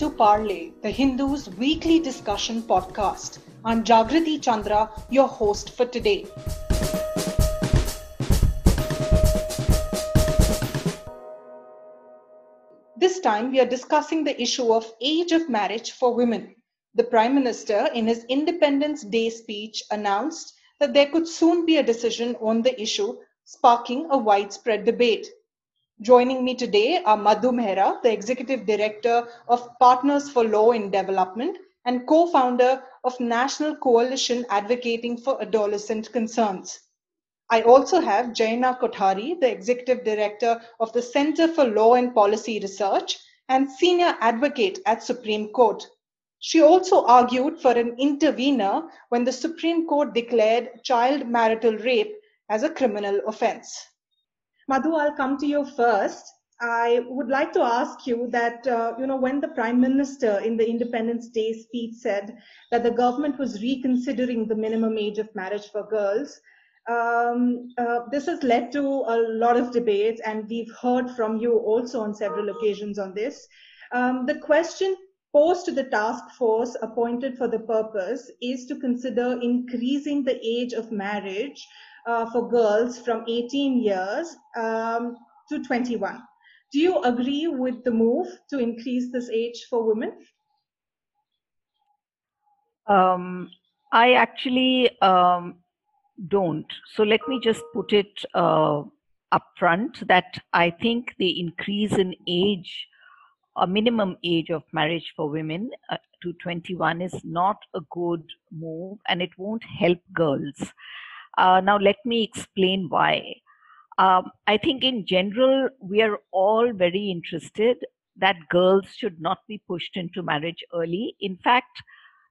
to Parley, the Hindu's weekly discussion podcast. I'm Jagriti Chandra, your host for today. This time, we are discussing the issue of age of marriage for women. The Prime Minister, in his Independence Day speech, announced that there could soon be a decision on the issue, sparking a widespread debate. Joining me today are Madhu Mehra, the Executive Director of Partners for Law in Development and co founder of National Coalition Advocating for Adolescent Concerns. I also have Jaina Kothari, the Executive Director of the Center for Law and Policy Research and Senior Advocate at Supreme Court. She also argued for an intervener when the Supreme Court declared child marital rape as a criminal offense. Madhu, I'll come to you first. I would like to ask you that, uh, you know, when the Prime Minister in the Independence Day speech said that the government was reconsidering the minimum age of marriage for girls, um, uh, this has led to a lot of debate, and we've heard from you also on several occasions on this. Um, the question posed to the task force appointed for the purpose is to consider increasing the age of marriage uh, for girls from 18 years um, to 21. Do you agree with the move to increase this age for women? Um, I actually um, don't. So let me just put it uh, upfront that I think the increase in age, a minimum age of marriage for women uh, to 21 is not a good move and it won't help girls. Uh, now, let me explain why. Um, I think in general, we are all very interested that girls should not be pushed into marriage early. In fact,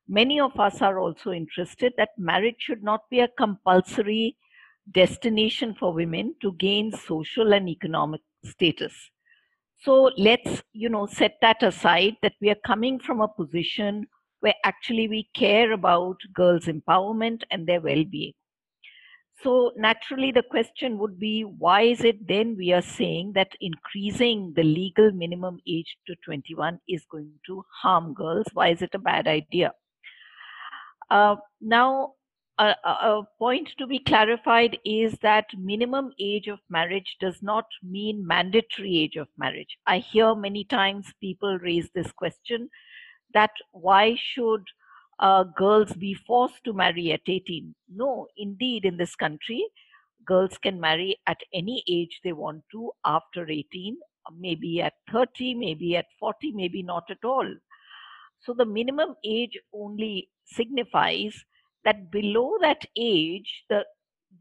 many of us are also interested that marriage should not be a compulsory destination for women to gain social and economic status. So let's, you know, set that aside that we are coming from a position where actually we care about girls' empowerment and their well being. So naturally, the question would be why is it then we are saying that increasing the legal minimum age to 21 is going to harm girls? Why is it a bad idea? Uh, now, a, a, point to be clarified is that minimum age of marriage does not mean mandatory age of marriage. I hear many times people raise this question that why should uh, girls be forced to marry at 18. No, indeed, in this country, girls can marry at any age they want to after 18, maybe at 30, maybe at 40, maybe not at all. So the minimum age only signifies that below that age, the,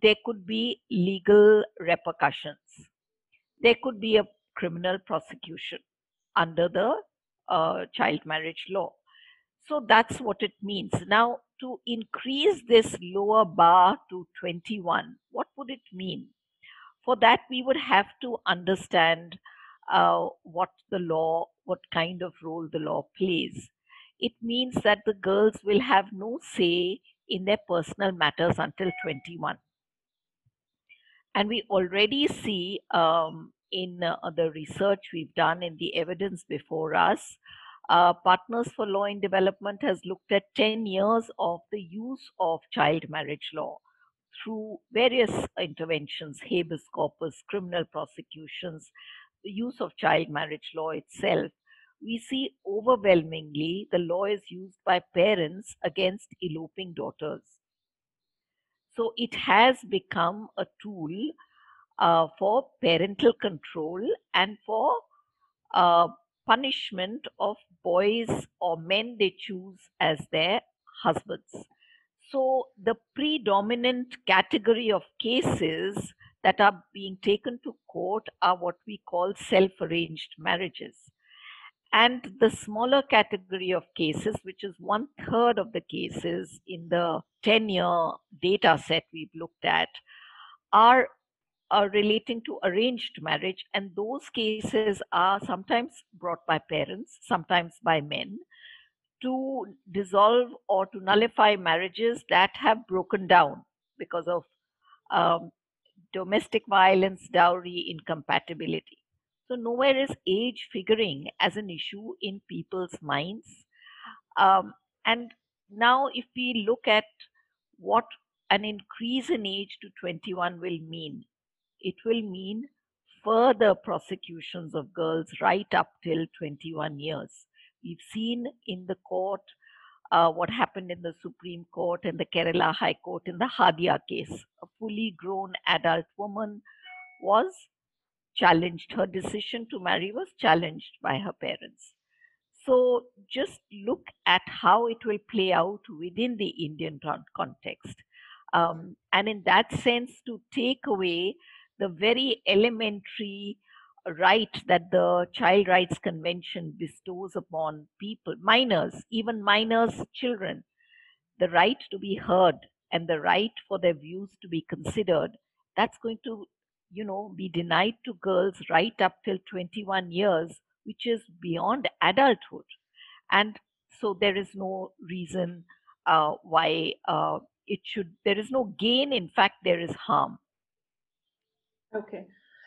there could be legal repercussions. There could be a criminal prosecution under the uh, child marriage law. So that's what it means. Now, to increase this lower bar to 21, what would it mean? For that, we would have to understand uh, what the law, what kind of role the law plays. It means that the girls will have no say in their personal matters until 21. And we already see um, in uh, the research we've done in the evidence before us uh, Partners for Law in Development has looked at 10 years of the use of child marriage law through various interventions, habeas corpus, criminal prosecutions, the use of child marriage law itself. We see overwhelmingly the law is used by parents against eloping daughters. So it has become a tool uh, for parental control and for uh, punishment of boys or men they choose as their husbands. So, the predominant category of cases that are being taken to court are what we call self arranged marriages. And the smaller category of cases, which is one third of the cases in the 10 year data set we've looked at, are are relating to arranged marriage, and those cases are sometimes brought by parents, sometimes by men, to dissolve or to nullify marriages that have broken down because of um, domestic violence, dowry, incompatibility. So nowhere is age figuring as an issue in people's minds. Um, and now, if we look at what an increase in age to 21 will mean, it will mean further prosecutions of girls right up till 21 years. We've seen in the court uh, what happened in the Supreme Court and the Kerala High Court in the Hadia case. A fully grown adult woman was challenged, her decision to marry was challenged by her parents. So just look at how it will play out within the Indian context. Um, and in that sense, to take away the very elementary right that the Child Rights Convention bestows upon people, minors, even minors' children, the right to be heard and the right for their views to be considered, that's going to, you know, be denied to girls right up till 21 years, which is beyond adulthood. And so there is no reason uh, why uh, it should, there is no gain. In fact, there is harm. Okay.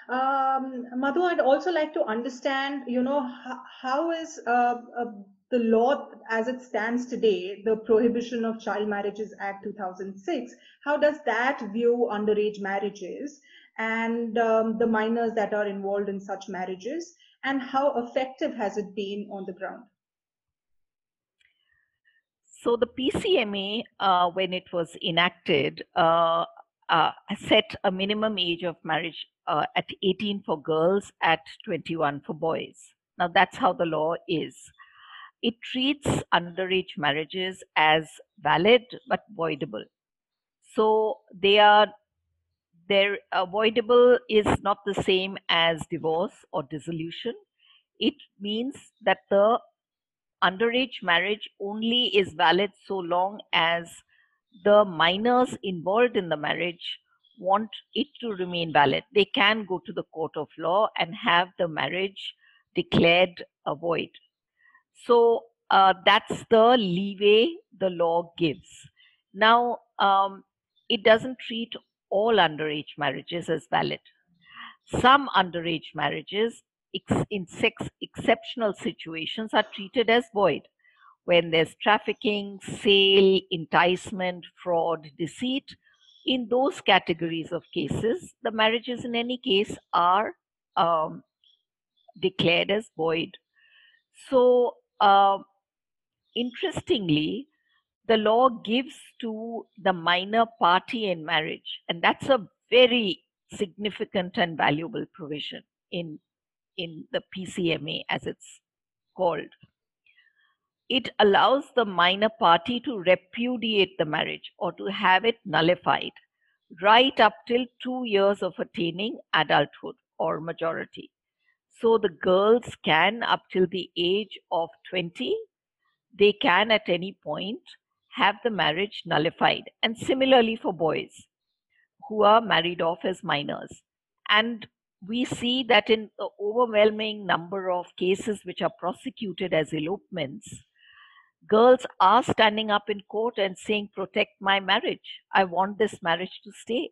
Um, Madhu, I'd also like to understand, you know, how, how is uh, uh, the law as it stands today, the Prohibition of Child Marriages Act 2006, how does that view underage marriages and um, the minors that are involved in such marriages, and how effective has it been on the ground? So the PCMA, uh, when it was enacted, uh, uh, set a minimum age of marriage uh, at 18 for girls, at 21 for boys. Now, that's how the law is. It treats underage marriages as valid but voidable. So they are their avoidable is not the same as divorce or dissolution. It means that the underage marriage only is valid so long as the minors involved in the marriage want it to remain valid, they can go to the court of law and have the marriage declared a void. So uh, that's the leeway the law gives. Now, um, it doesn't treat all underage marriages as valid. Some underage marriages, in sex exceptional situations, are treated as void when there's trafficking, sale, enticement, fraud, deceit, in those categories of cases, the marriages in any case are um, declared as void. So, uh, interestingly, the law gives to the minor party in marriage, and that's a very significant and valuable provision in in the PCMA as it's called it allows the minor party to repudiate the marriage or to have it nullified right up till two years of attaining adulthood or majority. So the girls can, up till the age of 20, they can at any point have the marriage nullified. And similarly for boys who are married off as minors. And we see that in the overwhelming number of cases which are prosecuted as elopements, girls are standing up in court and saying, Protect my marriage. I want this marriage to stay.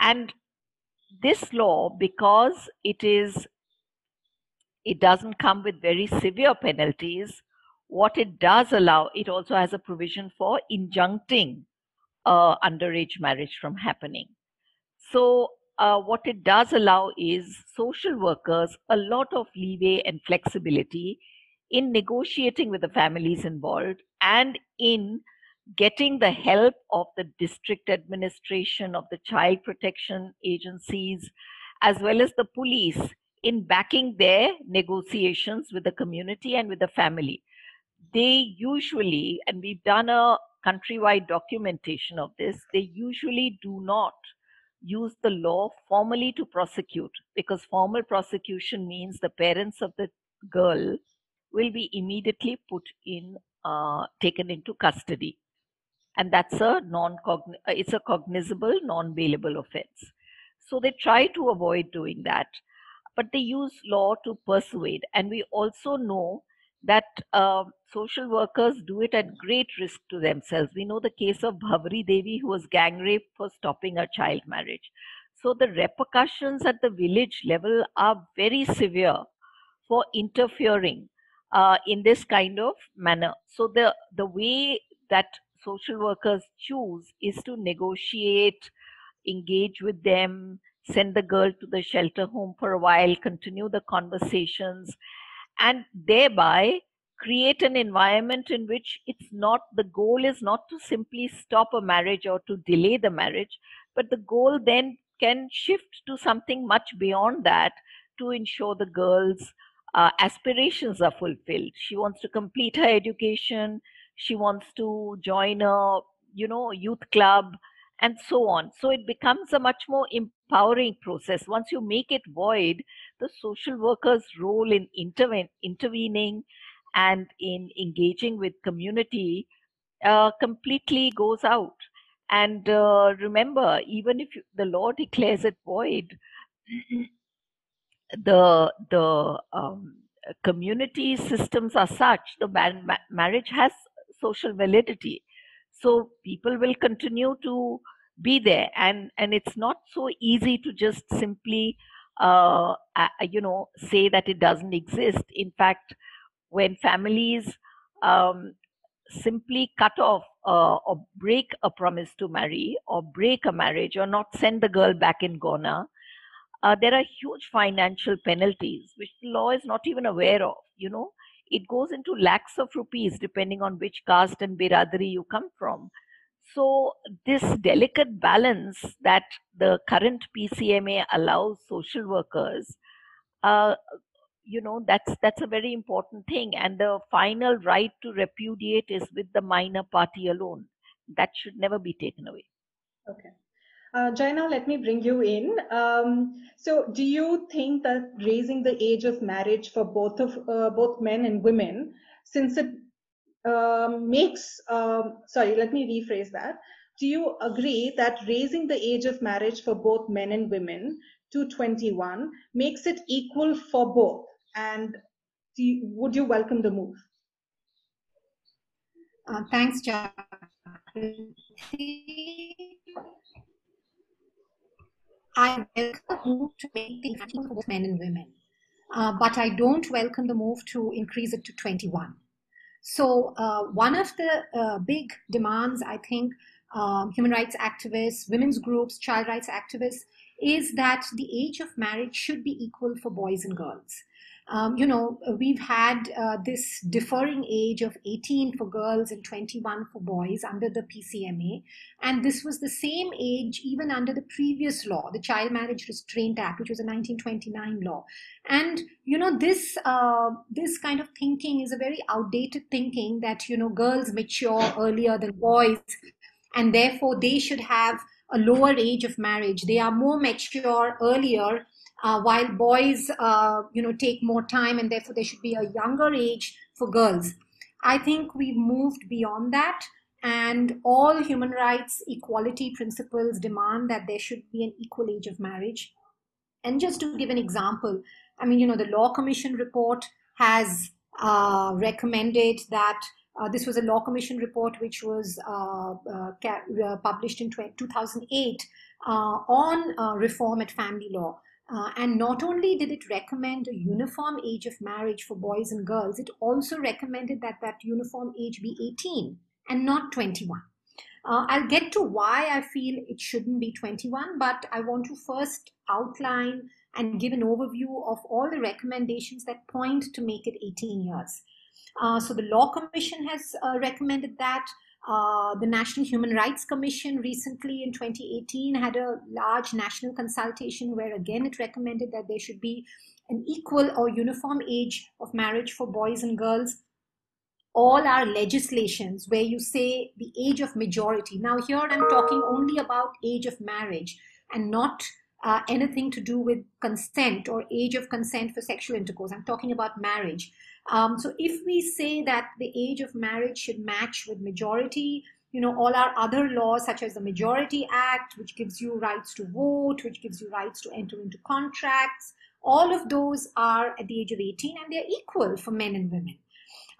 And this law, because it is it doesn't come with very severe penalties. What it does allow, it also has a provision for injuncting uh, underage marriage from happening. So, uh, what it does allow is social workers a lot of leeway and flexibility in negotiating with the families involved and in getting the help of the district administration of the child protection agencies as well as the police in backing their negotiations with the community and with the family. They usually and we've done a countrywide documentation of this they usually do not use the law formally to prosecute because formal prosecution means the parents of the girl will be immediately put in, uh, taken into custody. And that's a non uh, it's a cognizable, non bailable offense. So they try to avoid doing that, but they use law to persuade. And we also know that uh, social workers do it at great risk to themselves. We know the case of Bhanwari Devi, who was gang raped for stopping a child marriage. So the repercussions at the village level are very severe for interfering uh, in this kind of manner. So the the way that social workers choose is to negotiate, engage with them, send the girl to the shelter home for a while, continue the conversations, and thereby create an environment in which it's not the goal is not to simply stop a marriage or to delay the marriage, but the goal then can shift to something much beyond that to ensure the girl's uh, aspirations are fulfilled. She wants to complete her education. She wants to join a you know youth club and so on. So it becomes a much more empowering process. Once you make it void, the social worker's role in interven- intervening and in engaging with community uh, completely goes out. And uh, remember, even if you, the law declares it void, the the um, community systems are such the ma- marriage has social validity. So people will continue to be there and and it's not so easy to just simply uh, uh, you know say that it doesn't exist. In fact when families um, simply cut off uh, or break a promise to marry or break a marriage or not send the girl back in Gauna, uh, there are huge financial penalties which the law is not even aware of. You know, it goes into lakhs of rupees depending on which caste and biradari you come from. So, this delicate balance that the current PCMA allows social workers, uh, you know, that's that's a very important thing. And the final right to repudiate is with the minor party alone. That should never be taken away. Okay. Uh, Jaina, let me bring you in. Um, so, do you think that raising the age of marriage for both of uh, both men and women, since it um, makes, um, sorry, let me rephrase that. Do you agree that raising the age of marriage for both men and women to 21 makes it equal for both? And you, would you welcome the move? Uh, thanks, Jack. I welcome the move to make the equal for both men and women, uh, but I don't welcome the move to increase it to 21. So uh, one of the uh, big demands, I think, um, human rights activists, women's groups, child rights activists, is that the age of marriage should be equal for boys and girls um, you know, uh, we've had uh, this differing age of 18 for girls and 21 for boys under the PCMA. And this was the same age even under the previous law, the Child Marriage Restraint Act, which was a 1929 law. And, you know, this, uh, this kind of thinking is a very outdated thinking that, you know, girls mature earlier than boys and therefore they should have a lower age of marriage. They are more mature earlier uh, while boys, uh, you know, take more time and therefore there should be a younger age for girls. I think we've moved beyond that and all human rights equality principles demand that there should be an equal age of marriage. And just to give an example, I mean, you know, the Law Commission report has uh, recommended that uh, this was a Law Commission report which was uh, uh, uh published in 2008 uh, on reform at family law. Uh, and not only did it recommend a uniform age of marriage for boys and girls, it also recommended that that uniform age be 18 and not 21. Uh, I'll get to why I feel it shouldn't be 21, but I want to first outline and give an overview of all the recommendations that point to make it 18 years. Uh, so the Law Commission has uh, recommended that. Uh, the National Human Rights Commission recently in 2018 had a large national consultation where again it recommended that there should be an equal or uniform age of marriage for boys and girls. All our legislations where you say the age of majority. Now, here I'm talking only about age of marriage and not uh, anything to do with consent or age of consent for sexual intercourse. I'm talking about marriage. Um, so if we say that the age of marriage should match with majority, you know, all our other laws, such as the Majority Act, which gives you rights to vote, which gives you rights to enter into contracts, all of those are at the age of 18 and they're equal for men and women.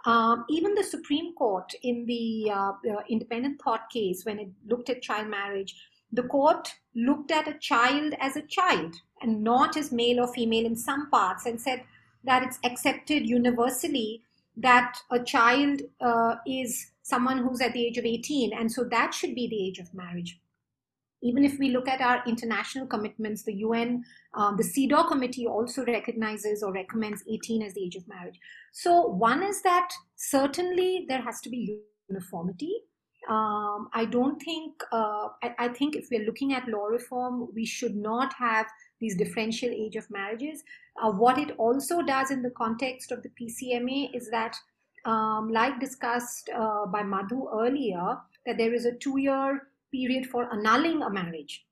Um, even the Supreme Court in the uh, uh, independent thought case, when it looked at child marriage, the court looked at a child as a child and not as male or female in some parts and said that it's accepted universally that a child uh, is someone who's at the age of 18 and so that should be the age of marriage. Even if we look at our international commitments the un um, the cedaw committee also recognizes or recommends 18 as the age of marriage. So one is that certainly there has to be uniformity um, I don't think, uh, I, I, think if we're looking at law reform, we should not have these differential age of marriages. Uh, what it also does in the context of the PCMA is that, um, like discussed uh, by Madhu earlier, that there is a two year period for annulling a marriage.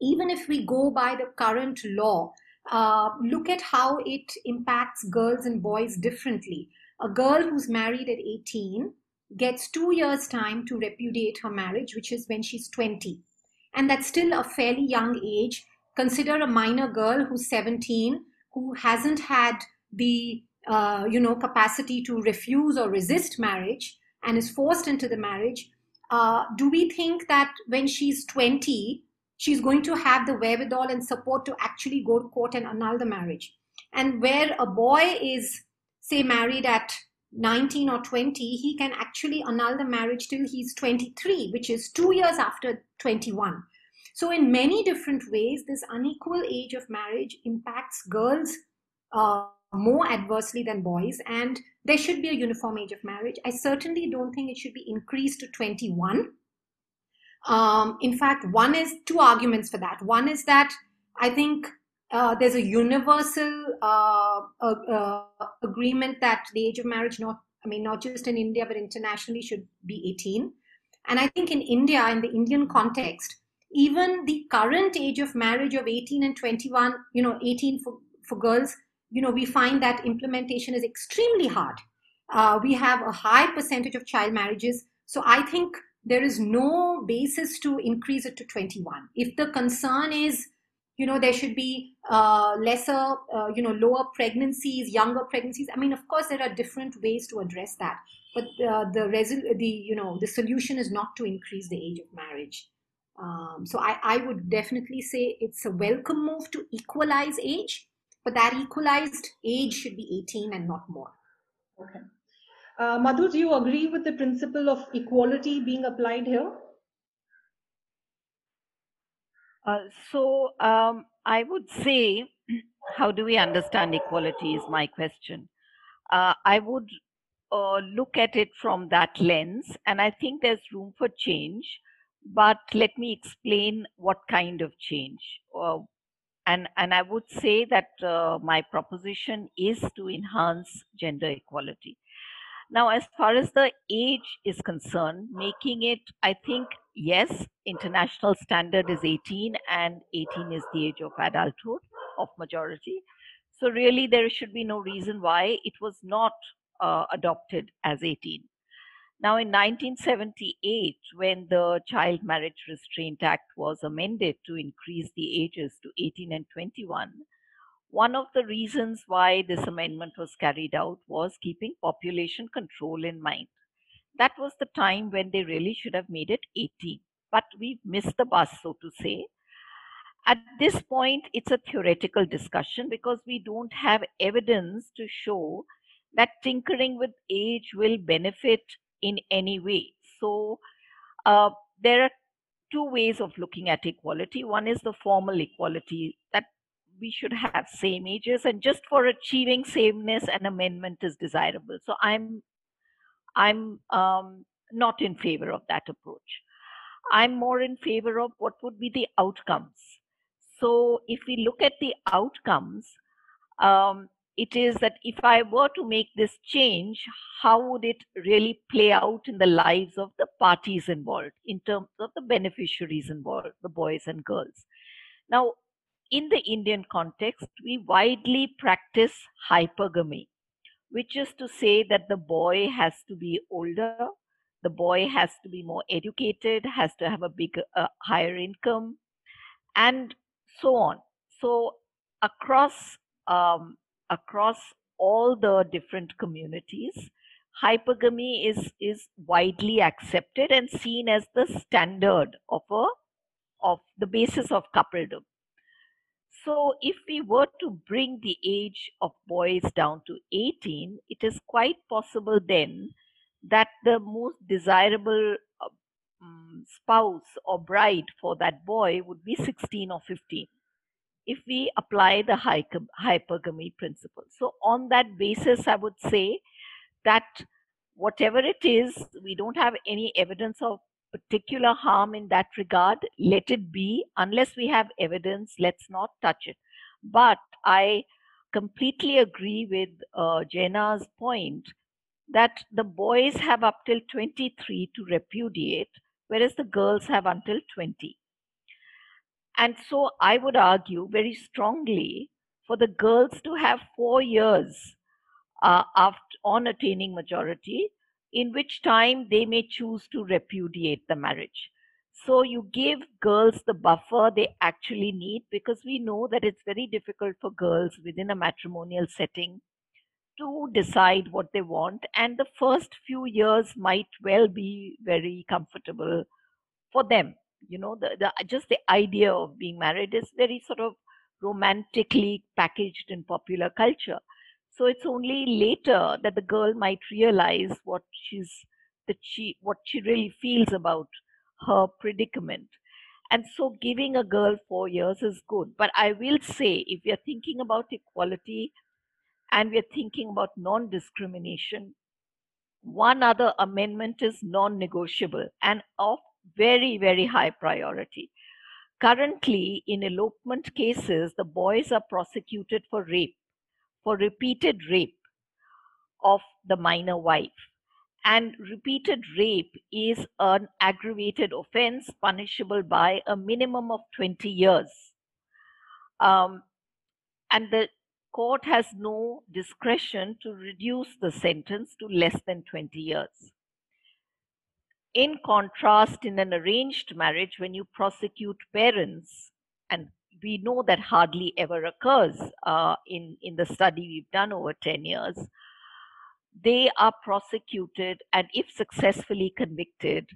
Even if we go by the current law, uh, look at how it impacts girls and boys differently. A girl who's married at 18 gets two years' time to repudiate her marriage, which is when she's 20. And that's still a fairly young age. Consider a minor girl who's 17, who hasn't had the uh, you know capacity to refuse or resist marriage and is forced into the marriage. Uh, do we think that when she's 20, she's going to have the wherewithal and support to actually go to court and annul the marriage? And where a boy is, say, married at 19 or 20, he can actually annul the marriage till he's 23, which is two years after 21. So, in many different ways, this unequal age of marriage impacts girls uh, more adversely than boys, and there should be a uniform age of marriage. I certainly don't think it should be increased to 21. Um, in fact, one is two arguments for that. One is that I think uh, there's a universal uh, uh, agreement that the age of marriage, not I mean, not just in India but internationally, should be 18. And I think in India, in the Indian context, even the current age of marriage of 18 and 21, you know, 18 for, for girls, you know, we find that implementation is extremely hard. Uh, we have a high percentage of child marriages. So I think there is no basis to increase it to 21. If the concern is you know there should be uh, lesser uh, you know lower pregnancies younger pregnancies. I mean of course there are different ways to address that but uh, the resol- the you know the solution is not to increase the age of marriage. Um, so I, I would definitely say it's a welcome move to equalize age but that equalized age should be 18 and not more. Okay. Uh, madhu do you agree with the principle of equality being applied here uh, so um, I would say, how do we understand equality is my question. Uh, I would uh, look at it from that lens, and I think there's room for change. But let me explain what kind of change. Uh, and and I would say that uh, my proposition is to enhance gender equality. Now, as far as the age is concerned, making it, I think, yes, international standard is 18 and 18 is the age of adulthood of majority. So really there should be no reason why it was not uh, adopted as 18. Now in 1978, when the Child Marriage Restraint Act was amended to increase the ages to 18 and 21, one of the reasons why this amendment was carried out was keeping population control in mind. That was the time when they really should have made it 18. But we've missed the bus, so to say. At this point, it's a theoretical discussion because we don't have evidence to show that tinkering with age will benefit in any way. So, uh, there are two ways of looking at equality. One is the formal equality that we should have same ages and just for achieving sameness an amendment is desirable. So i'm i'm um, not in favor of that approach. I'm more in favor of what would be the outcomes. So if we look at the outcomes um, it is that if I were to make this change, how would it really play out in the lives of the parties involved, in terms of the beneficiaries involved, the boys and girls? Now, in the Indian context, we widely practice hypergamy, which is to say that the boy has to be older, the boy has to be more educated, has to have a bigger, uh, higher income, and so on. So across um, across all the different communities, hypergamy is is widely accepted and seen as the standard of a of the basis of coupledom. So, if we were to bring the age of boys down to 18, it is quite possible then that the most desirable um, spouse or bride for that boy would be 16 or 15 if we apply the hypergamy principle. So, on that basis, I would say that whatever it is, we don't have any evidence of particular harm in that regard. Let it be. Unless we have evidence, let's not touch it. But I completely agree with uh, Jaina's point that the boys have up till 23 to repudiate, whereas the girls have until 20. And so I would argue very strongly for the girls to have four years uh, after on attaining majority, in which time they may choose to repudiate the marriage. So you give girls the buffer they actually need because we know that it's very difficult for girls within a matrimonial setting to decide what they want. And the first few years might well be very comfortable for them. You know, the, the just the idea of being married is very sort of romantically packaged in popular culture. So it's only later that the girl might realize what she's that she what she really feels about her predicament. And so giving a girl four years is good. But I will say if we are thinking about equality and we are thinking about non discrimination, one other amendment is non negotiable and of very, very high priority. Currently, in elopement cases, the boys are prosecuted for rape, for repeated rape of the minor wife. And repeated rape is an aggravated offense punishable by a minimum of 20 years. Um, and the court has no discretion to reduce the sentence to less than 20 years. In contrast, in an arranged marriage, when you prosecute parents, and we know that hardly ever occurs uh, in, in the study we've done over 10 years, they are prosecuted, and if successfully convicted,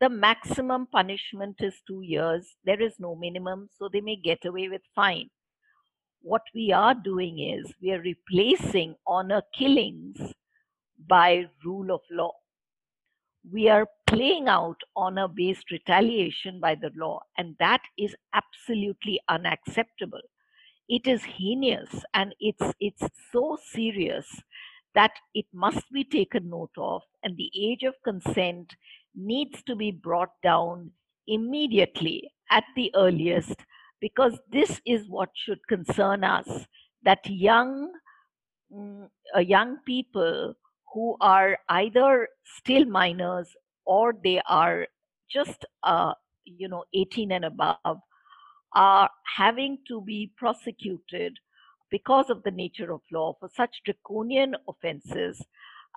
the maximum punishment is two years. There is no minimum, so they may get away with fine what we are doing is we are replacing honor killings by rule of law. We are playing out honor based retaliation by the law, and that is absolutely unacceptable. It is heinous and it's, it's so serious that it must be taken note of, and the age of consent needs to be brought down immediately at the earliest because this is what should concern us that young mm, uh, young people who are either still minors or they are just uh, you know 18 and above are having to be prosecuted because of the nature of law for such draconian offenses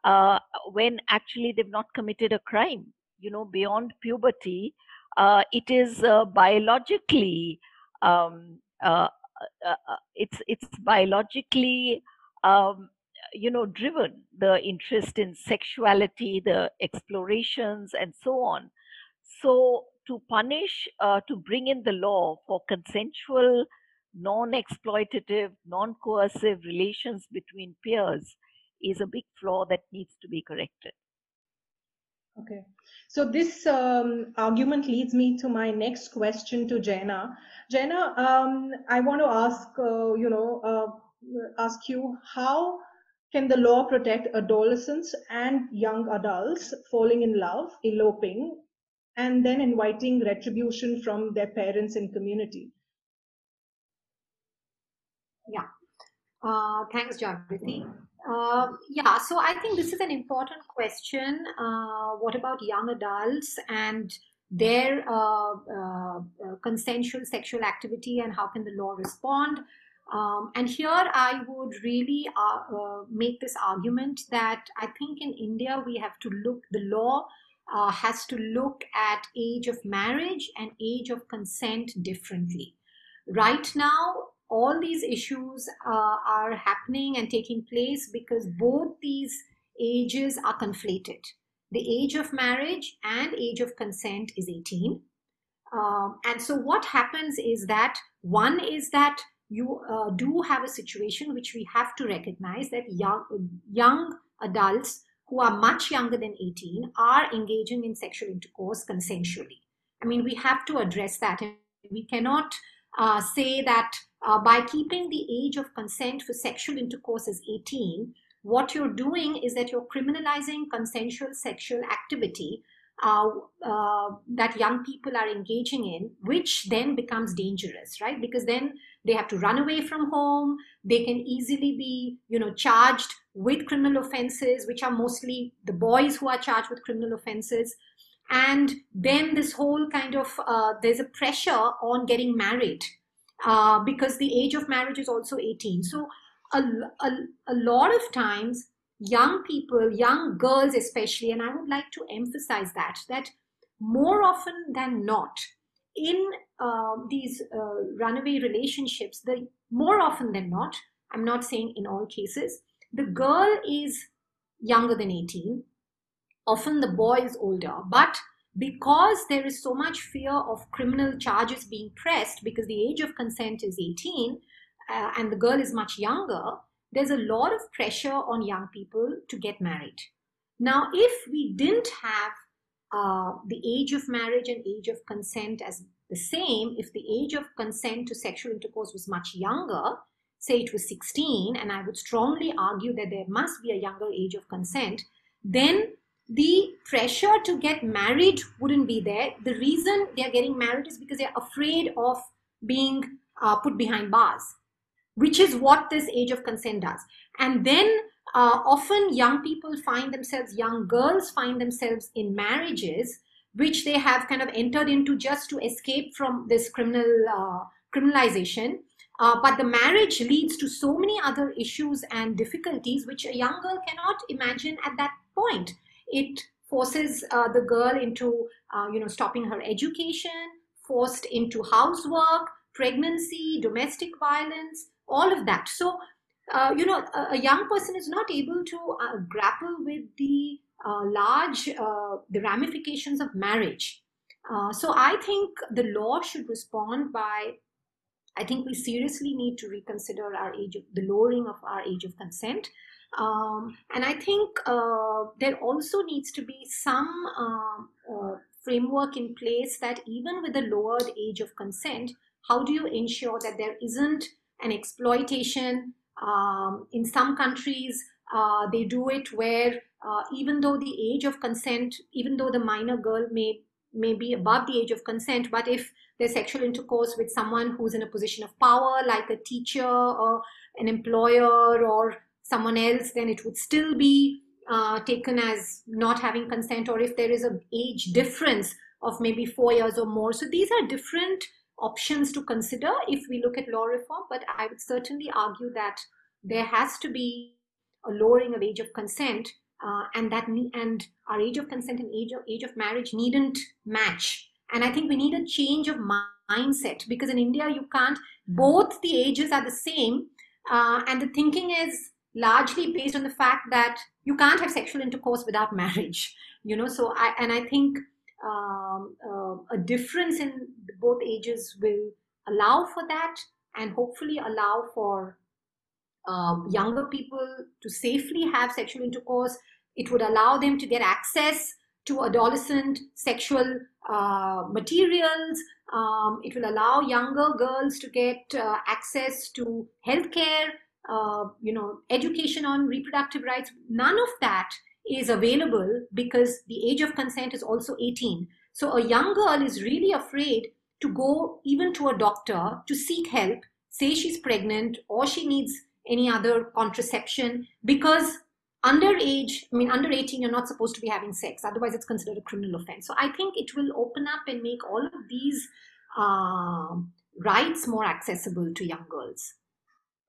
uh, when actually they've not committed a crime. You know beyond puberty uh, it is uh, biologically um, uh, uh, uh, it's it's biologically um, you know driven the interest in sexuality the explorations and so on. So to punish uh, to bring in the law for consensual non-exploitative non-coercive relations between peers is a big flaw that needs to be corrected. Okay. So this um, argument leads me to my next question to Jaina. Jaina, um, I want to ask, uh, you know, uh, ask you how can the law protect adolescents and young adults falling in love, eloping, and then inviting retribution from their parents and community? Yeah. Uh, thanks, Jagriti. Uh, yeah, so I think this is an important question. Uh, what about young adults and their uh, uh, uh consensual sexual activity and how can the law respond? Um, and here I would really uh, make this argument that I think in India we have to look, the law has to look at age of marriage and age of consent differently. Right now, all these issues uh, are happening and taking place because both these ages are conflated. The age of marriage and age of consent is 18. Um, and so what happens is that one is that you uh, do have a situation which we have to recognize that young young adults who are much younger than 18 are engaging in sexual intercourse consensually. I mean, we have to address that. And we cannot uh, say that uh, by keeping the age of consent for sexual intercourse as 18, what you're doing is that you're criminalizing consensual sexual activity uh, uh, that young people are engaging in, which then becomes dangerous, right? Because then they have to run away from home. They can easily be, you know, charged with criminal offenses, which are mostly the boys who are charged with criminal offenses. And then this whole kind of uh, there's a pressure on getting married uh, because the age of marriage is also 18. So a, a, a lot of times young people, young girls especially, and I would like to emphasize that, that more often than not, in uh, these uh, runaway relationships, the more often than not, I'm not saying in all cases, the girl is younger than 18. Often the boy is older, but because there is so much fear of criminal charges being pressed because the age of consent is 18 uh, and the girl is much younger, there's a lot of pressure on young people to get married. Now, if we didn't have uh, the age of marriage and age of consent as the same, if the age of consent to sexual intercourse was much younger, say it was 16, and I would strongly argue that there must be a younger age of consent, then the pressure to get married wouldn't be there. The reason they're getting married is because they're afraid of being uh, put behind bars which is what this age of consent does. And then uh, often young people find themselves, young girls find themselves in marriages which they have kind of entered into just to escape from this criminal uh, criminalization. Uh, but the marriage leads to so many other issues and difficulties which a young girl cannot imagine at that point. It forces uh, the girl into, uh, you know, stopping her education, forced into housework, pregnancy, domestic violence, all of that. So, uh, you know, a, a, young person is not able to uh, grapple with the uh, large, uh, the ramifications of marriage. Uh, so I think the law should respond by, I think we seriously need to reconsider our age of, the lowering of our age of consent. Um, and I think uh, there also needs to be some um, framework in place that even with a lowered age of consent, how do you ensure that there isn't and exploitation. Um, in some countries, uh, they do it where uh, even though the age of consent, even though the minor girl may may be above the age of consent, but if there's sexual intercourse with someone who's in a position of power, like a teacher or an employer or someone else, then it would still be uh, taken as not having consent, or if there is a age difference of maybe four years or more. So these are different options to consider if we look at law reform, but I would certainly argue that there has to be a lowering of age of consent, uh, and that and our age of consent and age of age of marriage needn't match. And I think we need a change of mindset because in India you can't. Both the ages are the same, uh, and the thinking is largely based on the fact that you can't have sexual intercourse without marriage. You know, so I and I think um, uh, a difference in both ages will allow for that and hopefully allow for um, younger people to safely have sexual intercourse. It would allow them to get access to adolescent sexual uh, materials. Um, it will allow younger girls to get uh, access to healthcare, uh, you know, education on reproductive rights. None of that is available because the age of consent is also 18. So a young girl is really afraid to go even to a doctor to seek help, say she's pregnant or she needs any other contraception because under age, I mean, under 18, you're not supposed to be having sex. Otherwise, it's considered a criminal offense. So I think it will open up and make all of these uh, rights more accessible to young girls.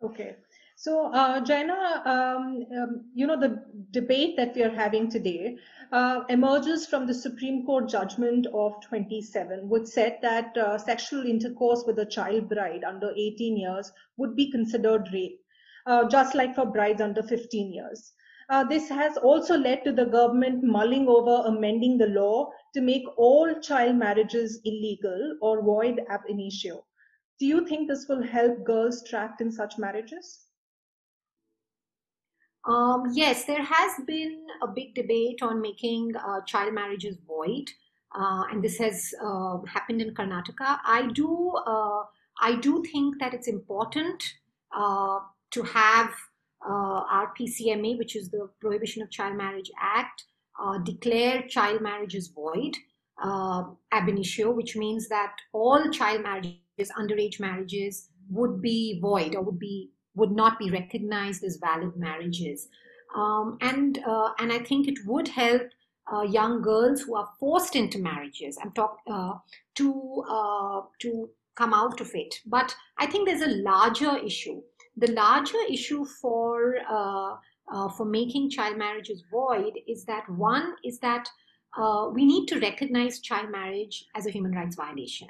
Okay. So, uh, Jaina, um, um, you know, the debate that we are having today uh, emerges from the Supreme Court judgment of 27, which said that uh, sexual intercourse with a child bride under 18 years would be considered rape, uh, just like for brides under 15 years. Uh, this has also led to the government mulling over amending the law to make all child marriages illegal or void ab initio. Do you think this will help girls trapped in such marriages? Um, yes, there has been a big debate on making uh, child marriages void, uh, and this has uh, happened in Karnataka. I do, uh, I do think that it's important uh, to have uh, our PCMA, which is the Prohibition of Child Marriage Act, declare child marriages void ab initio, which means that all child marriages, underage marriages, would be void or would be would not be recognized as valid marriages. Um, and, uh, and I think it would help uh, young girls who are forced into marriages and talk, uh, to, uh, to come out of it. But I think there's a larger issue. The larger issue for, uh, uh, for making child marriages void is that one is that we need to recognize child marriage as a human rights violation.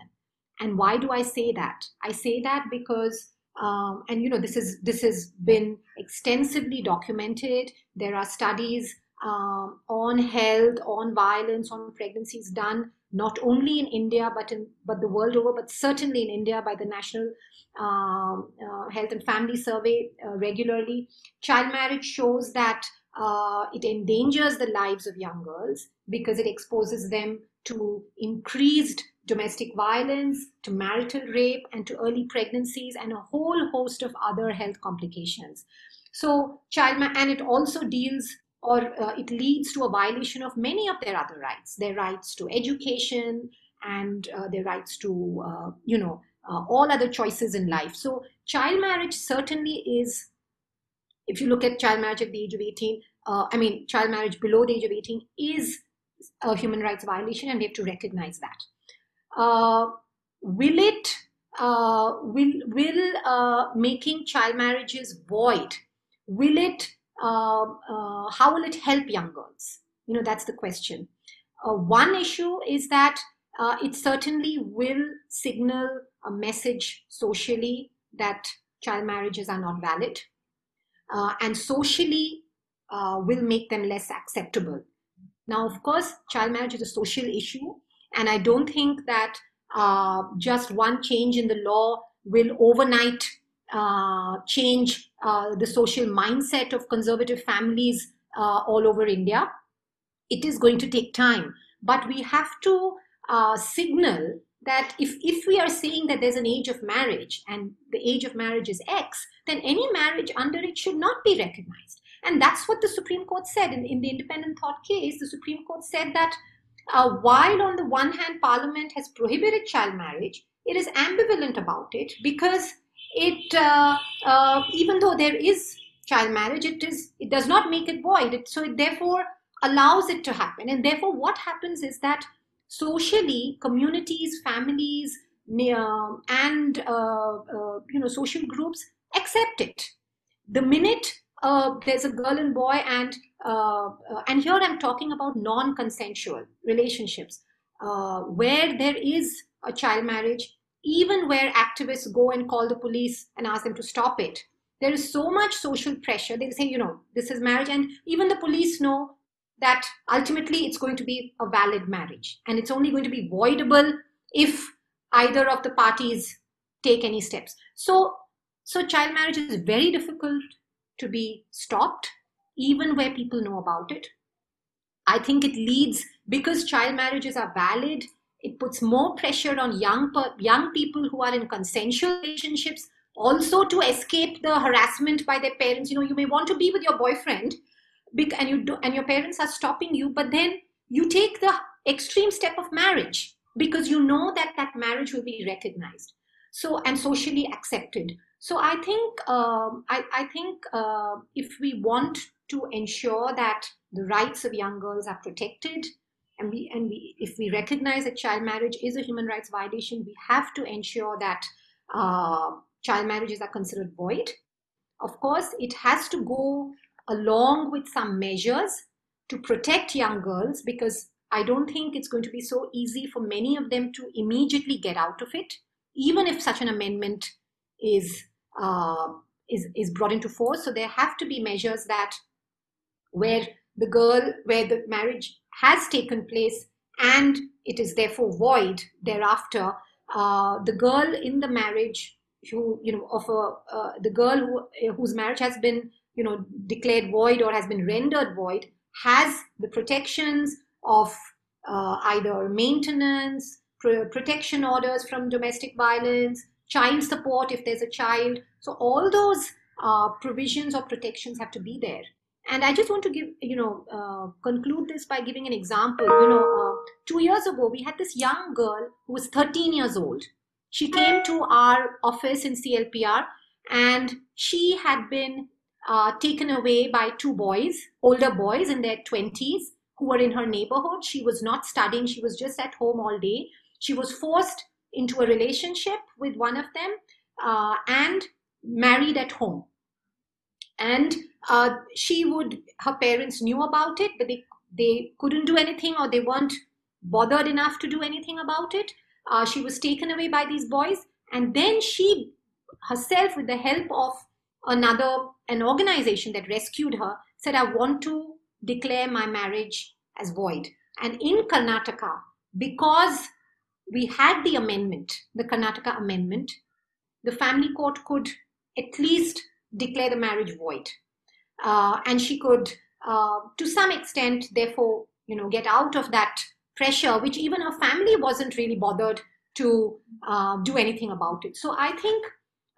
And why do I say that? I say that because um, and you know this is this has been extensively documented. There are studies um, on health on violence on pregnancies done not only in india but in but the world over but certainly in india by the national um, uh, health and family survey uh, regularly. Child marriage shows that uh, it endangers the lives of young girls because it exposes them to increased domestic violence, to marital rape, and to early pregnancies, and a whole host of other health complications. So, child and it also deals or uh, it leads to a violation of many of their other rights their rights to education and uh, their rights to, uh, you know, uh, all other choices in life. So, child marriage certainly is, if you look at child marriage at the age of 18, uh, I mean, child marriage below the age of 18 is a human rights violation, and we have to recognize that uh, will it uh, will will uh, making child marriages void will it uh, uh, how will it help young girls? You know that's the question. Uh, one issue is that it certainly will signal a message socially that child marriages are not valid and socially will make them less acceptable. Now of course child marriage is a social issue and I don't think that uh, just one change in the law will overnight uh, change uh, the social mindset of conservative families uh, all over India. It is going to take time, but we have to uh, signal that if, if we are saying that there's an age of marriage and the age of marriage is X, then any marriage under it should not be recognized. And that's what the Supreme Court said in, in the independent thought case. The Supreme Court said that uh, while on the one hand, Parliament has prohibited child marriage, it is ambivalent about it because it, uh, uh, even though there is child marriage, it is it does not make it void. It, so it therefore allows it to happen, and therefore what happens is that socially, communities, families, and uh, uh, you know social groups accept it. The minute uh, there's a girl and boy and uh, uh, and here i'm talking about non-consensual relationships uh, where there is a child marriage even where activists go and call the police and ask them to stop it. There is so much social pressure. They say you know this is marriage and even the police know that ultimately it's going to be a valid marriage and it's only going to be voidable if either of the parties take any steps. So so child marriage is very difficult to be stopped, even where people know about it. I think it leads, because child marriages are valid, it puts more pressure on young, young people who are in consensual relationships also to escape the harassment by their parents. You know, you may want to be with your boyfriend and, you do, and your parents are stopping you, but then you take the extreme step of marriage because you know that that marriage will be recognized so and socially accepted so I think um, I, I, think uh, if we want to ensure that the rights of young girls are protected, and we and we if we recognize that child marriage is a human rights violation, we have to ensure that uh, child marriages are considered void. Of course, it has to go along with some measures to protect young girls because I don't think it's going to be so easy for many of them to immediately get out of it, even if such an amendment is uh, is, is brought into force. So there have to be measures that where the girl, where the marriage has taken place and it is therefore void thereafter, uh, the girl in the marriage who, you know, of a, uh, the girl who, whose marriage has been, you know, declared void or has been rendered void has the protections of uh, either maintenance, pr- protection orders from domestic violence, child support if there's a child. So all those uh, provisions or protections have to be there. And I just want to give, you know, uh, conclude this by giving an example. You know, uh, two years ago, we had this young girl who was 13 years old. She came to our office in CLPR and she had been uh, taken away by two boys, older boys in their 20s, who were in her neighborhood. She was not studying, she was just at home all day. She was forced into a relationship with one of them uh, and married at home. And uh, she would, her parents knew about it, but they, they couldn't do anything or they weren't bothered enough to do anything about it. Uh, she was taken away by these boys. And then she herself, with the help of another, an organization that rescued her, said, I want to declare my marriage as void. And in Karnataka, because we had the amendment, the Karnataka amendment, the family court could at least declare the marriage void. Uh, and she could, uh, to some extent, therefore, you know, get out of that pressure, which even her family wasn't really bothered to uh, do anything about it. So I think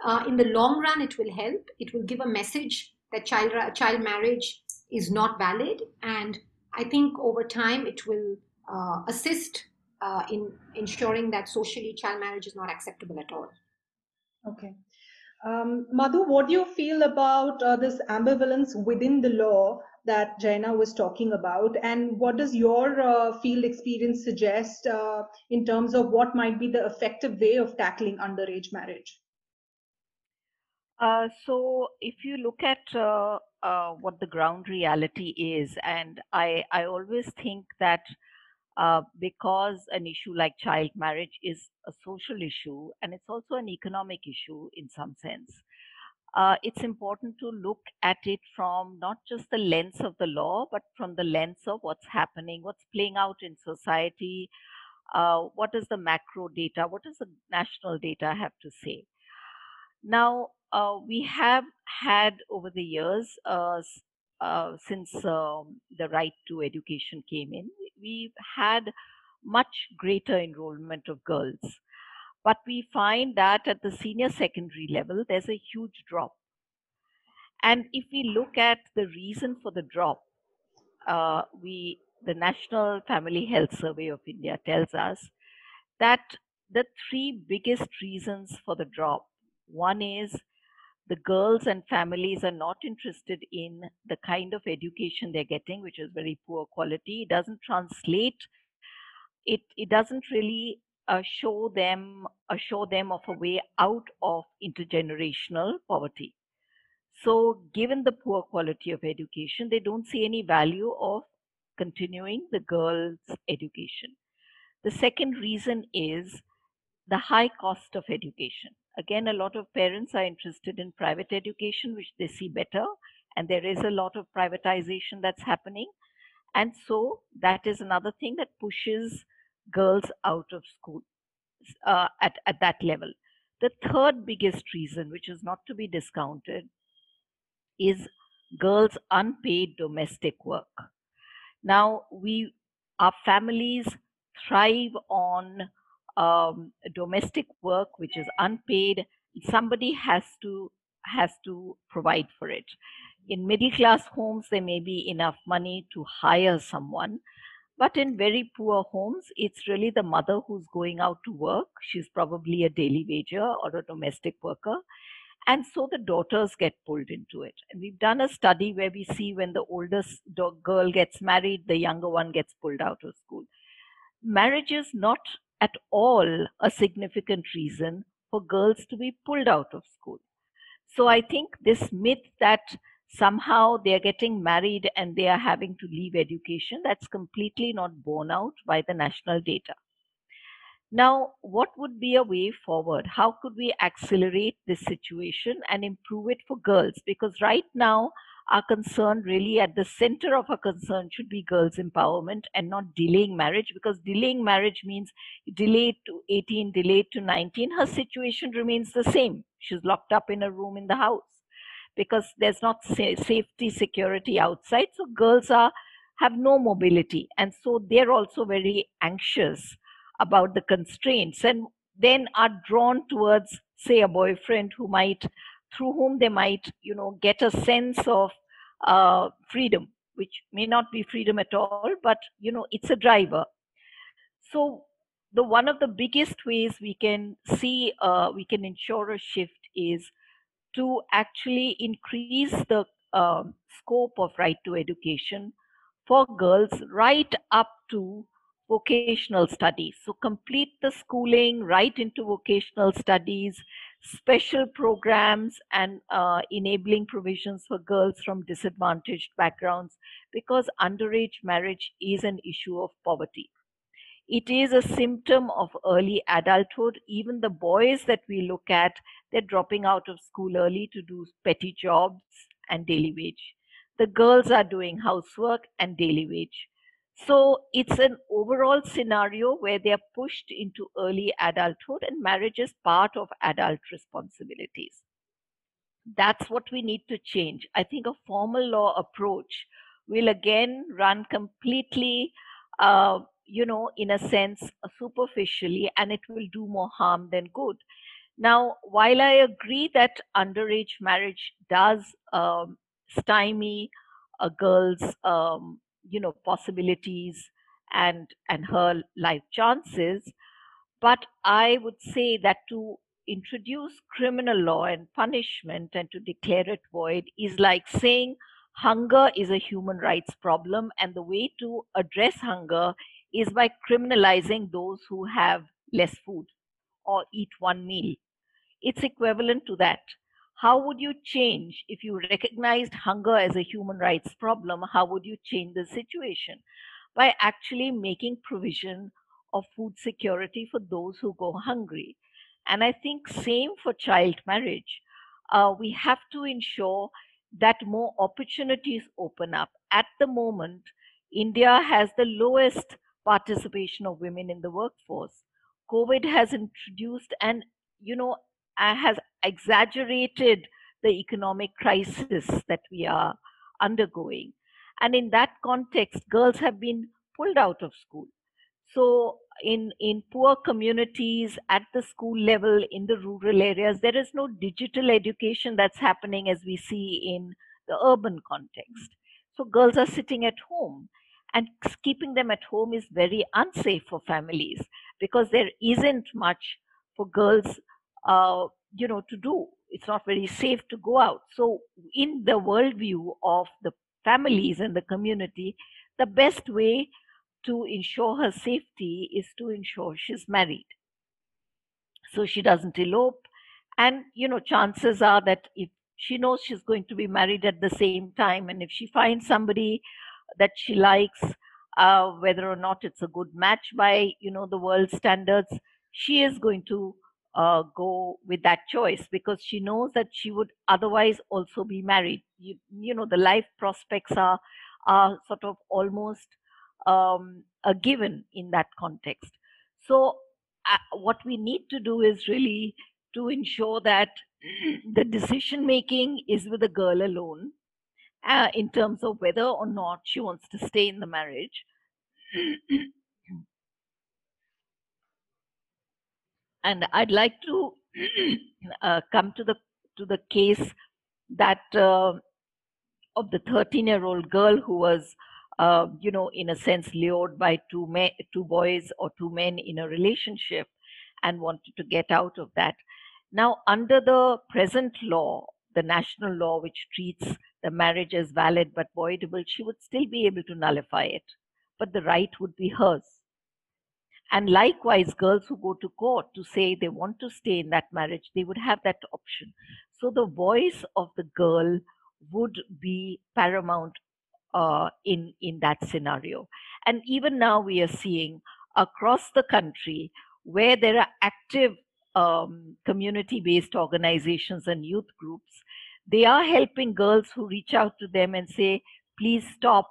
uh, in the long run, it will help. It will give a message that child child marriage is not valid, and I think over time it will uh, assist uh, in ensuring that socially child marriage is not acceptable at all. Okay. Um, Madhu, what do you feel about uh, this ambivalence within the law that Jayna was talking about? And what does your uh, field experience suggest uh, in terms of what might be the effective way of tackling underage marriage? Uh, so, if you look at uh, uh, what the ground reality is, and I, I always think that uh, because an issue like child marriage is a social issue and it's also an economic issue in some sense. Uh, it's important to look at it from not just the lens of the law, but from the lens of what's happening, what's playing out in society, uh, does the macro data, what does the national data have to say. Now, uh, we have had over the years, uh, uh, since um, the right to education came in, we've had much greater enrollment of girls. But we find that at the senior secondary level, there's a huge drop. And if we look at the reason for the drop, uh, we the National Family Health Survey of India tells us that the three biggest reasons for the drop one is the girls and families are not interested in the kind of education they're getting, which is very poor quality. It doesn't translate. It it doesn't really uh, show them assure them of a way out of intergenerational poverty. So, given the poor quality of education, they don't see any value of continuing the girls' education. The second reason is the high cost of education again, a lot of parents are interested in private education, which they see better, and there is a lot of privatization that's happening. And so that is another thing that pushes girls out of school uh, at, at that level. The third biggest reason, which is not to be discounted, is girls' unpaid domestic work. Now, we, our families thrive on um, domestic work which is unpaid somebody has to has to provide for it. In middle class homes there may be enough money to hire someone but in very poor homes it's really the mother who's going out to work. She's probably a daily wager or a domestic worker and so the daughters get pulled into it. And we've done a study where we see when the oldest girl gets married the younger one gets pulled out of school. Marriage is not at all a significant reason for girls to be pulled out of school. So I think this myth that somehow they are getting married and they are having to leave education, that's completely not borne out by the national data. Now, what would be a way forward? How could we accelerate this situation and improve it for girls? Because right now, our concern really at the center of our concern should be girls' empowerment and not delaying marriage because delaying marriage means delayed to 18, delayed to 19. Her situation remains the same. She's locked up in a room in the house because there's not safety, security outside. So girls are have no mobility and so they're also very anxious about the constraints and then are drawn towards say a boyfriend who might through whom they might you know get a sense of uh, freedom which may not be freedom at all but you know it's a driver so the one of the biggest ways we can see uh, we can ensure a shift is to actually increase the uh, scope of right to education for girls right up to vocational studies. So complete the schooling right into vocational studies, special programs and uh, enabling provisions for girls from disadvantaged backgrounds because underage marriage is an issue of poverty. It is a symptom of early adulthood. Even the boys that we look at, they're dropping out of school early to do petty jobs and daily wage. The girls are doing housework and daily wage. So it's an overall scenario where they are pushed into early adulthood and marriage is part of adult responsibilities. That's what we need to change. I think a formal law approach will again run completely, uh, you know, in a sense, superficially, and it will do more harm than good. Now, while I agree that underage marriage does um, stymie a girl's um, you know possibilities and and her life chances. But i would say that to introduce criminal law and punishment and to declare it void is like saying hunger is a human rights problem and the way to address hunger is by criminalizing those who have less food or eat one meal. It's equivalent to that how would you change? If you recognized hunger as a human rights problem how would you change the situation? By actually making provision of food security for those who go hungry. And i think same for child marriage. Uh, we have to ensure that more opportunities open up. At the moment india has the lowest participation of women in the workforce. Covid has introduced and you know Uh, has exaggerated the economic crisis that we are undergoing. And in that context, girls have been pulled out of school. So, in, in poor communities at the school level, in the rural areas, there is no digital education that's happening as we see in the urban context. So, girls are sitting at home, and keeping them at home is very unsafe for families because there isn't much for girls uh, you know to do. It's not very safe to go out. So in the worldview of the families and the community the best way to ensure her safety is to ensure she's married. So she doesn't elope. And you know chances are that if she knows she's going to be married at the same time and if she finds somebody that she likes uh, whether or not it's a good match by you know the world standards she is going to uh, go with that choice because she knows that she would otherwise also be married. You, you know, the life prospects are, are sort of almost um, a given in that context. So, uh, what we need to do is really to ensure that the decision making is with the girl alone uh, in terms of whether or not she wants to stay in the marriage. and I'd like to uh, come to the to the case that uh, of the 13 year old girl who was uh, you know in a sense lured by two men two boys or two men in a relationship and wanted to get out of that. Now under the present law the national law which treats the marriage as valid but voidable she would still be able to nullify it but the right would be hers and likewise, girls who go to court to say they want to stay in that marriage, they would have that option. So the voice of the girl would be paramount uh, in in that scenario. And even now, we are seeing across the country where there are active um, community-based organizations and youth groups, they are helping girls who reach out to them and say, please stop,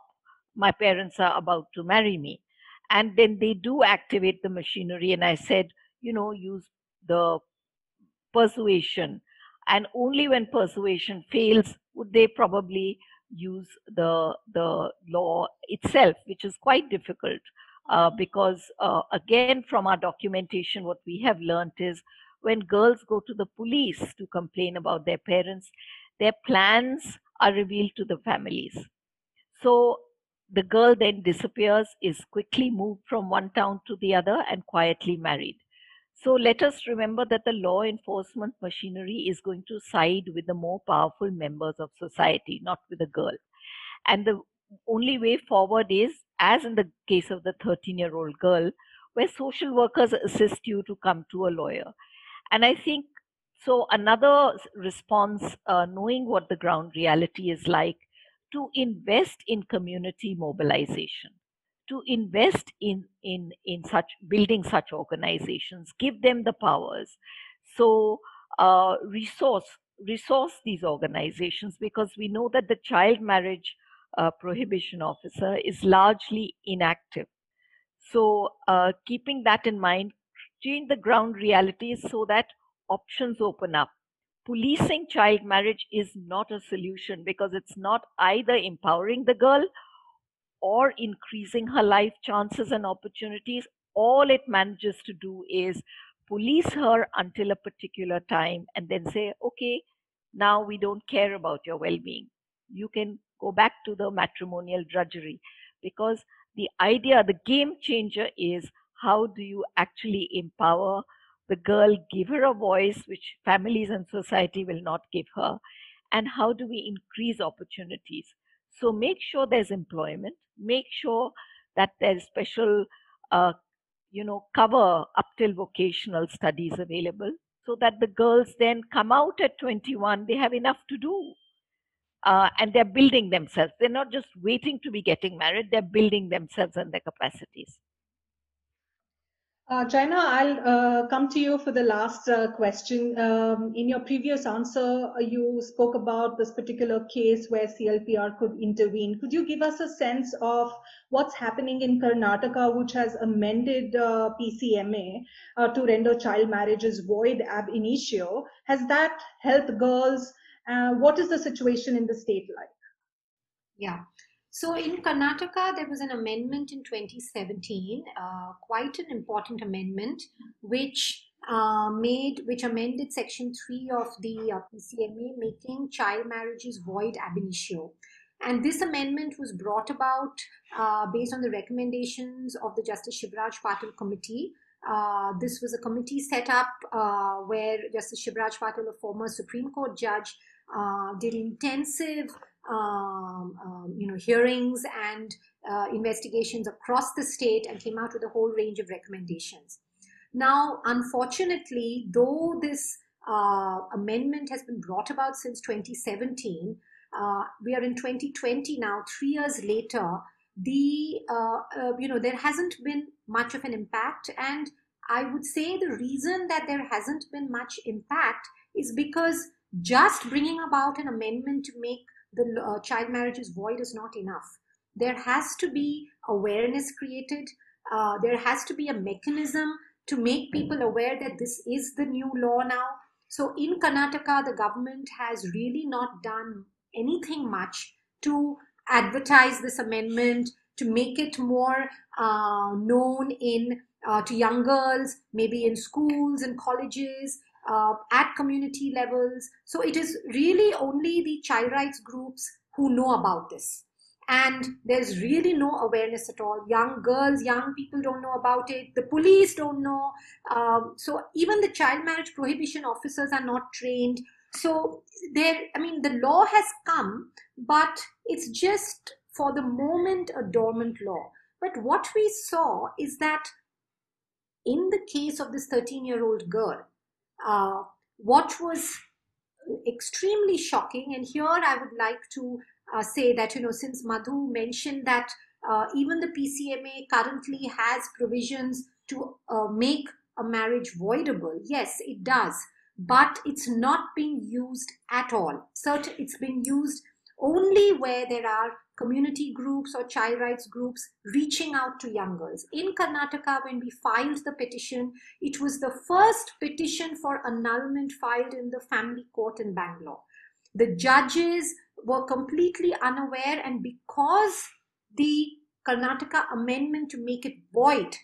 my parents are about to marry me. And then they do activate the machinery. And I said, you know, use the persuasion. And only when persuasion fails would they probably use the the law itself, which is quite difficult. Uh, because uh, again, from our documentation, what we have learned is when girls go to the police to complain about their parents, their plans are revealed to the families. So the girl then disappears, is quickly moved from one town to the other, and quietly married. So let us remember that the law enforcement machinery is going to side with the more powerful members of society, not with the girl. And the only way forward is, as in the case of the 13 year old girl, where social workers assist you to come to a lawyer. And I think so. Another response, uh, knowing what the ground reality is like, to invest in community mobilization, to invest in in in such building such organizations, give them the powers. So uh, resource resource these organizations because we know that the child marriage uh, prohibition officer is largely inactive. So uh, keeping that in mind, change the ground realities so that options open up. Policing child marriage is not a solution because it's not either empowering the girl or increasing her life chances and opportunities. All it manages to do is police her until a particular time and then say, okay, now we don't care about your well being. You can go back to the matrimonial drudgery because the idea, the game changer is how do you actually empower the girl, give her a voice which families and society will not give her, and how do we increase opportunities? So make sure there's employment, make sure that there's special, uh, you know, cover up till vocational studies available so that the girls then come out at 21, they have enough to do. Uh, and they're building themselves. They're not just waiting to be getting married, they're building themselves and their capacities. Uh, I'll uh, come to you for the last uh, question. Um, in your previous answer, uh, you spoke about this particular case where CLPR could intervene. Could you give us a sense of what's happening in Karnataka, which has amended uh, PCMA uh, to render child marriages void ab initio? Has that helped girls? what is the situation in the state like? Yeah. So in Karnataka, there was an amendment in 2017, uh, quite an important amendment, which uh, made which amended Section three of the uh, PCMA, making child marriages void ab initio. And this amendment was brought about uh, based on the recommendations of the Justice Shivraj Patil Committee. Uh, this was a committee set up uh, where Justice Shivraj Patil, a former Supreme Court judge, did intensive um, um, you know, hearings and uh, investigations across the state and came out with a whole range of recommendations. Now, unfortunately, though this uh, amendment has been brought about since 2017, uh, we are in 2020 now, three years later, the, uh, uh, you know, there hasn't been much of an impact. And I would say the reason that there hasn't been much impact is because just bringing about an amendment to make the uh, child marriage is void is not enough. There has to be awareness created. Uh, there has to be a mechanism to make people aware that this is the new law now. So in Karnataka, the government has really not done anything much to advertise this amendment, to make it more uh, known in uh, to young girls, maybe in schools and colleges, uh, at community levels. So it is really only the child rights groups who know about this. And there's really no awareness at all. Young girls, young people don't know about it. The police don't know. Um, so even the child marriage prohibition officers are not trained. So there, I mean, the law has come, but it's just for the moment a dormant law. But what we saw is that in the case of this 13 year old girl, uh, what was extremely shocking, and here I would like to uh, say that, you know, since Madhu mentioned that uh, even the PCMA currently has provisions to uh, make a marriage voidable, yes, it does. but it's not being used at all. Certain, it's being used only where there are community groups or child rights groups reaching out to young girls. In Karnataka, when we filed the petition, it was the first petition for annulment filed in the family court in Bangalore. The judges were completely unaware, and because the Karnataka amendment to make it void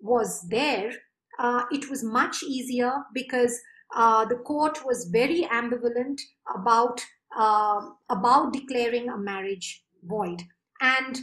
was there, uh, it was much easier because uh, the court was very ambivalent about uh, about declaring a marriage void, and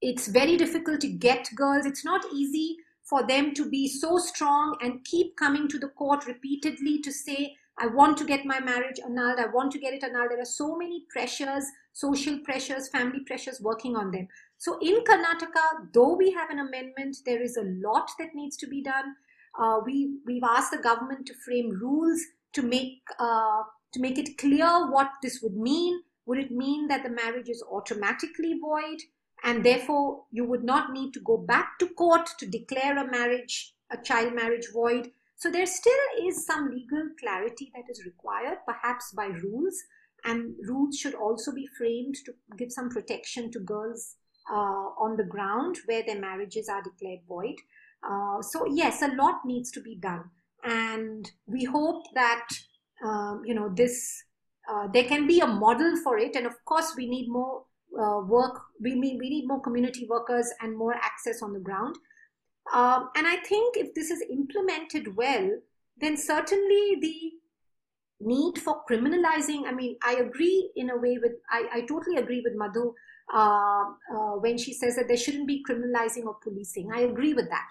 it's very difficult to get girls. It's not easy for them to be so strong and keep coming to the court repeatedly to say, I want to get my marriage annulled. I want to get it annulled. There are so many pressures, social pressures, family pressures working on them. So in Karnataka, though we have an amendment, there is a lot that needs to be done. Uh, we we've asked the government to frame rules to make uh, to make it clear what this would mean. Would it mean that the marriage is automatically void, and therefore you would not need to go back to court to declare a marriage, a child marriage void? So there still is some legal clarity that is required, perhaps by rules, and rules should also be framed to give some protection to girls uh, on the ground where their marriages are declared void. Uh, so yes, a lot needs to be done, and we hope that um, you know this uh, there can be a model for it, and of course we need more uh, work. We need we need more community workers and more access on the ground. Um, and I think if this is implemented well, then certainly the need for criminalizing. I mean, I agree in a way with I, I totally agree with Madhu uh, uh, when she says that there shouldn't be criminalizing or policing. I agree with that.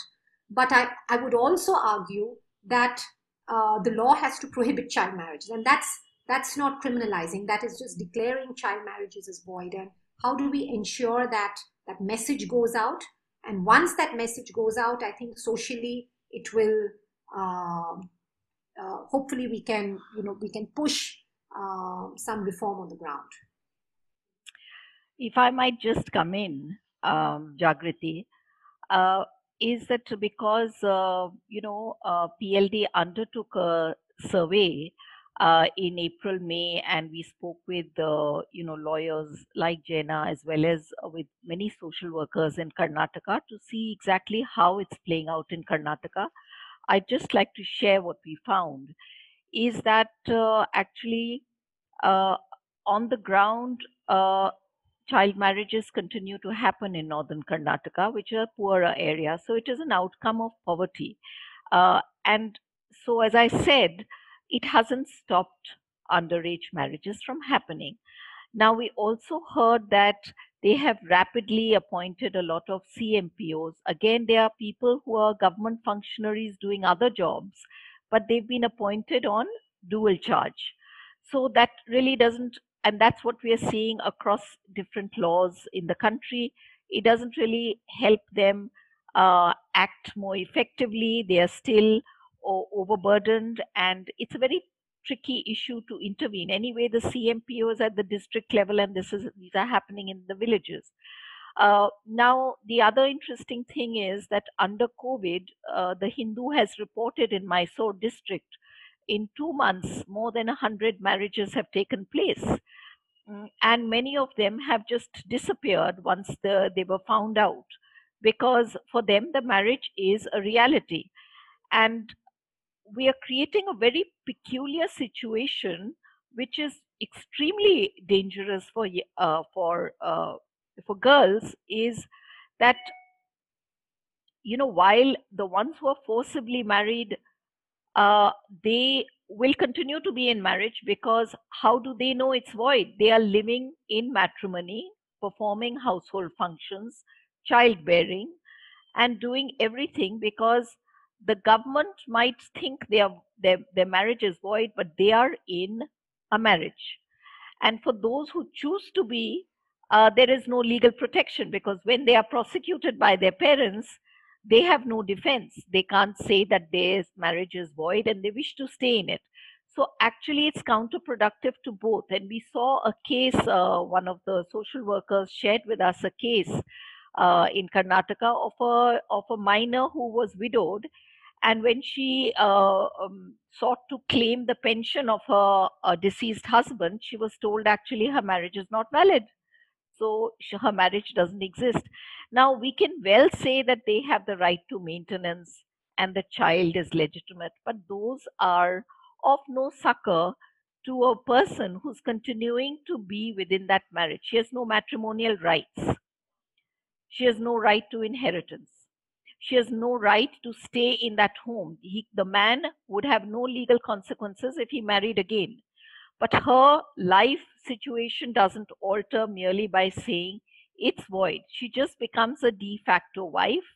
But I, I would also argue that uh, the law has to prohibit child marriages, and that's that's not criminalizing. That is just declaring child marriages as void. And how do we ensure that that message goes out? And once that message goes out, I think socially it will. Um, uh, hopefully, we can you know we can push uh, some reform on the ground. If I might just come in, um, Jagriti, uh, is that because uh, you know uh, PLD undertook a survey uh, in April, May, and we spoke with you know lawyers like Jayna as well as with many social workers in Karnataka to see exactly how it's playing out in Karnataka. I'd just like to share what we found is that uh, actually uh, on the ground uh, child marriages continue to happen in northern Karnataka, which are poorer areas. So it is an outcome of poverty. Uh, and so, as I said, it hasn't stopped underage marriages from happening. Now, we also heard that they have rapidly appointed a lot of CMPOs. Again, they are people who are government functionaries doing other jobs, but they've been appointed on dual charge. So that really doesn't and that's what we are seeing across different laws in the country. It doesn't really help them uh, act more effectively. They are still overburdened, and it's a very tricky issue to intervene. Anyway, the CMPOs at the district level, and this is these are happening in the villages. Uh, now, the other interesting thing is that under COVID, uh, the Hindu has reported in Mysore district in two months, more than 100 marriages have taken place. Mm, and many of them have just disappeared once the, they were found out because for them the marriage is a reality. And we are creating a very peculiar situation which is extremely dangerous for uh, for uh, for girls is that you know while the ones who are forcibly married uh, they will continue to be in marriage because how do they know it's void? They are living in matrimony, performing household functions, childbearing, and doing everything because the government might think their, their, their marriage is void, but they are in a marriage. And for those who choose to be, uh, there is no legal protection because when they are prosecuted by their parents, they have no defense. They can't say that their marriage is void and they wish to stay in it. So actually, it's counterproductive to both. And we saw a case, uh, one of the social workers shared with us a case uh, in Karnataka of a, of a minor who was widowed and when she uh, um, sought to claim the pension of her uh, deceased husband, she was told actually her marriage is not valid. So she, her marriage doesn't exist. Now, we can well say that they have the right to maintenance and the child is legitimate, but those are of no succor to a person who's continuing to be within that marriage. She has no matrimonial rights. She has no right to inheritance she has no right to stay in that home. He, the man would have no legal consequences if he married again. But her life situation doesn't alter merely by saying it's void. She just becomes a de facto wife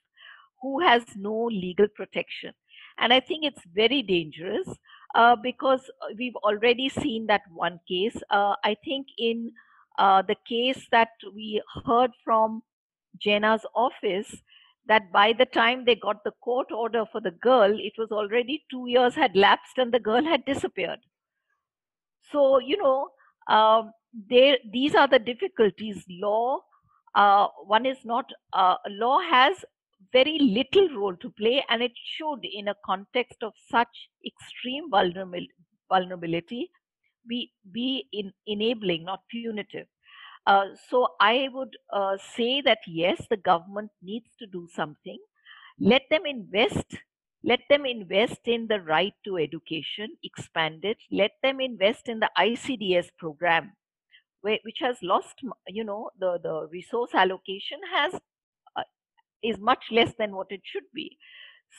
who has no legal protection. And I think it's very dangerous uh, because we've already seen that one case. Uh, I think in uh, the case that we heard from Jayna's office, that by the time they got the court order for the girl, it was already two years had lapsed and the girl had disappeared. So, you know, um, there, these are the difficulties. Law, uh, one is not, uh, law has very little role to play and it should, in a context of such extreme vulnerability, be, be in, enabling, not punitive. Uh, so I would uh, say that yes, the government needs to do something. Let them invest. Let them invest in the right to education, expand it. Let them invest in the ICDS program, which has lost, you know, the, the resource allocation has uh, is much less than what it should be.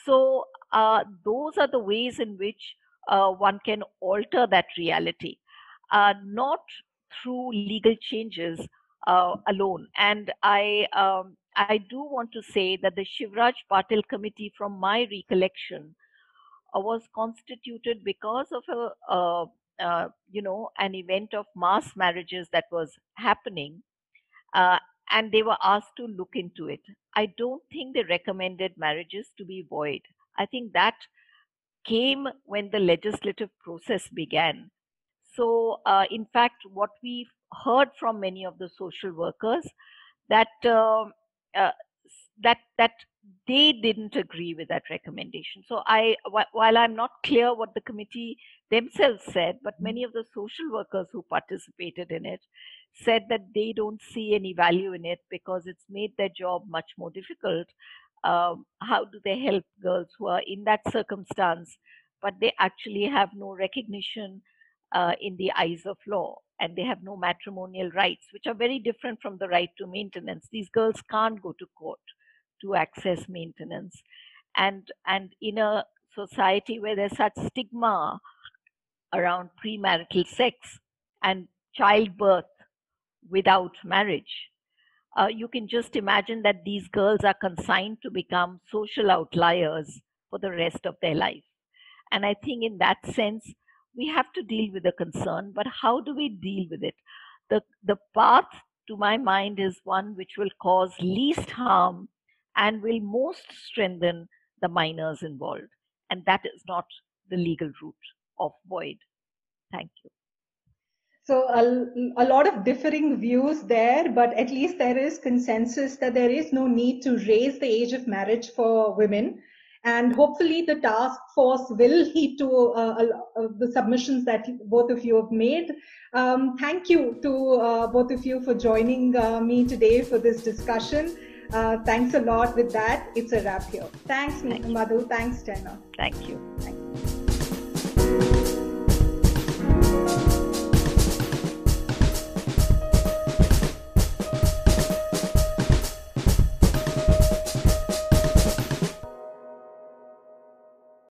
So uh, those are the ways in which uh, one can alter that reality. Not through legal changes uh, alone. And I, um, I do want to say that the Shivraj Patil Committee, from my recollection, uh, was constituted because of a, uh, uh, you know, an event of mass marriages that was happening, uh, and they were asked to look into it. I don't think they recommended marriages to be void. I think that came when the legislative process began so, uh, in fact, what we've heard from many of the social workers that uh, uh, that that they didn't agree with that recommendation. So, I while I'm not clear what the committee themselves said, but many of the social workers who participated in it said that they don't see any value in it because it's made their job much more difficult. Um, how do they help girls who are in that circumstance, but they actually have no recognition uh, in the eyes of law and they have no matrimonial rights, which are very different from the right to maintenance. These girls can't go to court to access maintenance. And, and in a society where there's such stigma around premarital sex and childbirth without marriage, uh, you can just imagine that these girls are consigned to become social outliers for the rest of their life. And I think in that sense, we have to deal with the concern, but how do we deal with it? The, the path to my mind is one which will cause least harm and will most strengthen the minors involved. And that is not the legal route of void. Thank you. So, a, a, lot of differing views there, but at least there is consensus that there is no need to raise the age of marriage for women. And hopefully, the task force will heed to uh, uh, the submissions that both of you have made. Um, thank you to uh, both of you for joining uh, me today for this discussion. Uh, thanks a lot with that. It's a wrap here. Thanks, Thank Madhu. Thanks, Jayna. Thank you. Thank you.